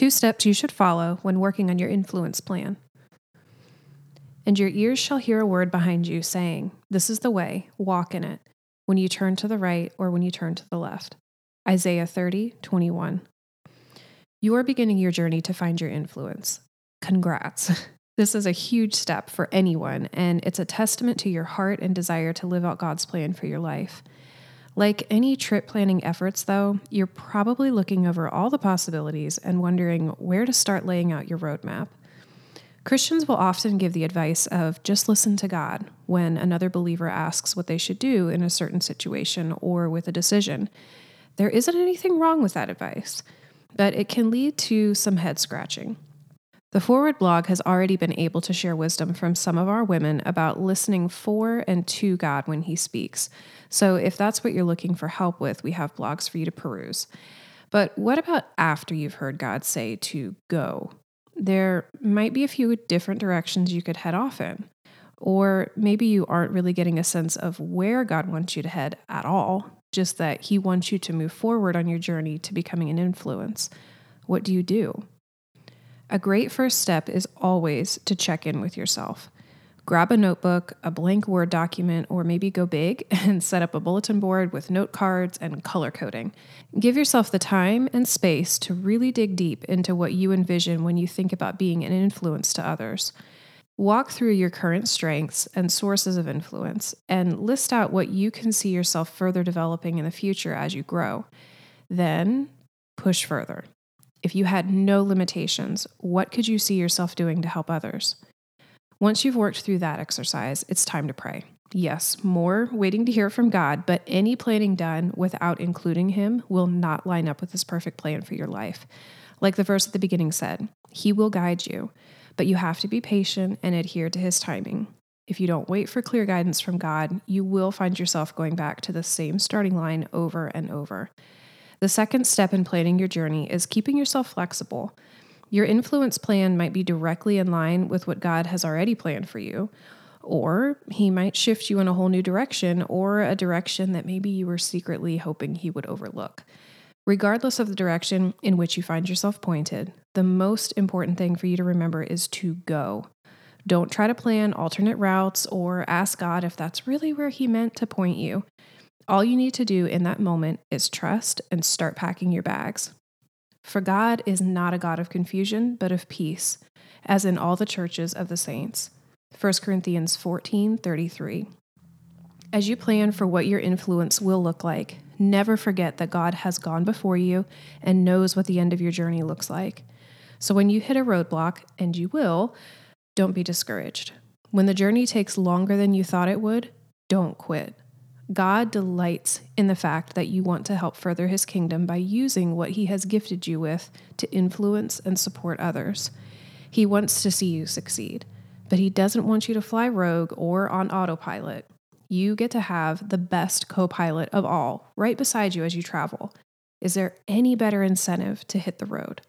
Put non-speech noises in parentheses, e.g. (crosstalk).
Two steps you should follow when working on your influence plan. And your ears shall hear a word behind you saying, This is the way, walk in it, when you turn to the right or when you turn to the left. Isaiah 30, 21. You are beginning your journey to find your influence. Congrats. (laughs) This is a huge step for anyone, and it's a testament to your heart and desire to live out God's plan for your life. Like any trip planning efforts, though, you're probably looking over all the possibilities and wondering where to start laying out your roadmap. Christians will often give the advice of just listen to God when another believer asks what they should do in a certain situation or with a decision. There isn't anything wrong with that advice, but it can lead to some head scratching. The Forward blog has already been able to share wisdom from some of our women about listening for and to God when He speaks. So, if that's what you're looking for help with, we have blogs for you to peruse. But what about after you've heard God say to go? There might be a few different directions you could head off in. Or maybe you aren't really getting a sense of where God wants you to head at all, just that He wants you to move forward on your journey to becoming an influence. What do you do? A great first step is always to check in with yourself. Grab a notebook, a blank Word document, or maybe go big (laughs) and set up a bulletin board with note cards and color coding. Give yourself the time and space to really dig deep into what you envision when you think about being an influence to others. Walk through your current strengths and sources of influence and list out what you can see yourself further developing in the future as you grow. Then push further. If you had no limitations, what could you see yourself doing to help others? Once you've worked through that exercise, it's time to pray. Yes, more waiting to hear from God, but any planning done without including Him will not line up with His perfect plan for your life. Like the verse at the beginning said, He will guide you, but you have to be patient and adhere to His timing. If you don't wait for clear guidance from God, you will find yourself going back to the same starting line over and over. The second step in planning your journey is keeping yourself flexible. Your influence plan might be directly in line with what God has already planned for you, or He might shift you in a whole new direction or a direction that maybe you were secretly hoping He would overlook. Regardless of the direction in which you find yourself pointed, the most important thing for you to remember is to go. Don't try to plan alternate routes or ask God if that's really where He meant to point you. All you need to do in that moment is trust and start packing your bags. For God is not a God of confusion, but of peace, as in all the churches of the saints. 1 Corinthians 14 33. As you plan for what your influence will look like, never forget that God has gone before you and knows what the end of your journey looks like. So when you hit a roadblock, and you will, don't be discouraged. When the journey takes longer than you thought it would, don't quit. God delights in the fact that you want to help further his kingdom by using what he has gifted you with to influence and support others. He wants to see you succeed, but he doesn't want you to fly rogue or on autopilot. You get to have the best co pilot of all right beside you as you travel. Is there any better incentive to hit the road?